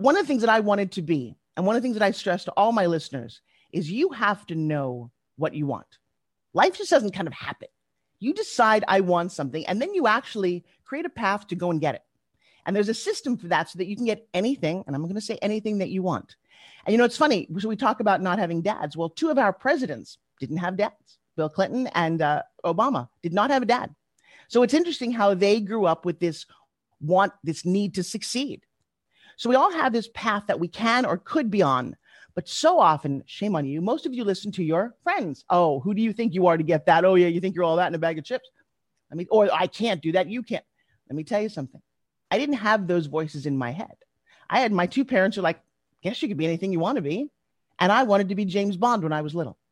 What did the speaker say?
one of the things that I wanted to be, and one of the things that I stress to all my listeners is you have to know what you want. Life just doesn't kind of happen. You decide I want something, and then you actually create a path to go and get it. And there's a system for that so that you can get anything, and I'm going to say anything that you want. And you know, it's funny. So we talk about not having dads. Well, two of our presidents didn't have dads. Bill Clinton and uh, Obama did not have a dad. So it's interesting how they grew up with this want, this need to succeed. So we all have this path that we can or could be on. But so often, shame on you, most of you listen to your friends. Oh, who do you think you are to get that? Oh, yeah, you think you're all that in a bag of chips. I mean, or I can't do that. You can't. Let me tell you something. I didn't have those voices in my head. I had my two parents who like, guess you could be anything you want to be. And I wanted to be James Bond when I was little.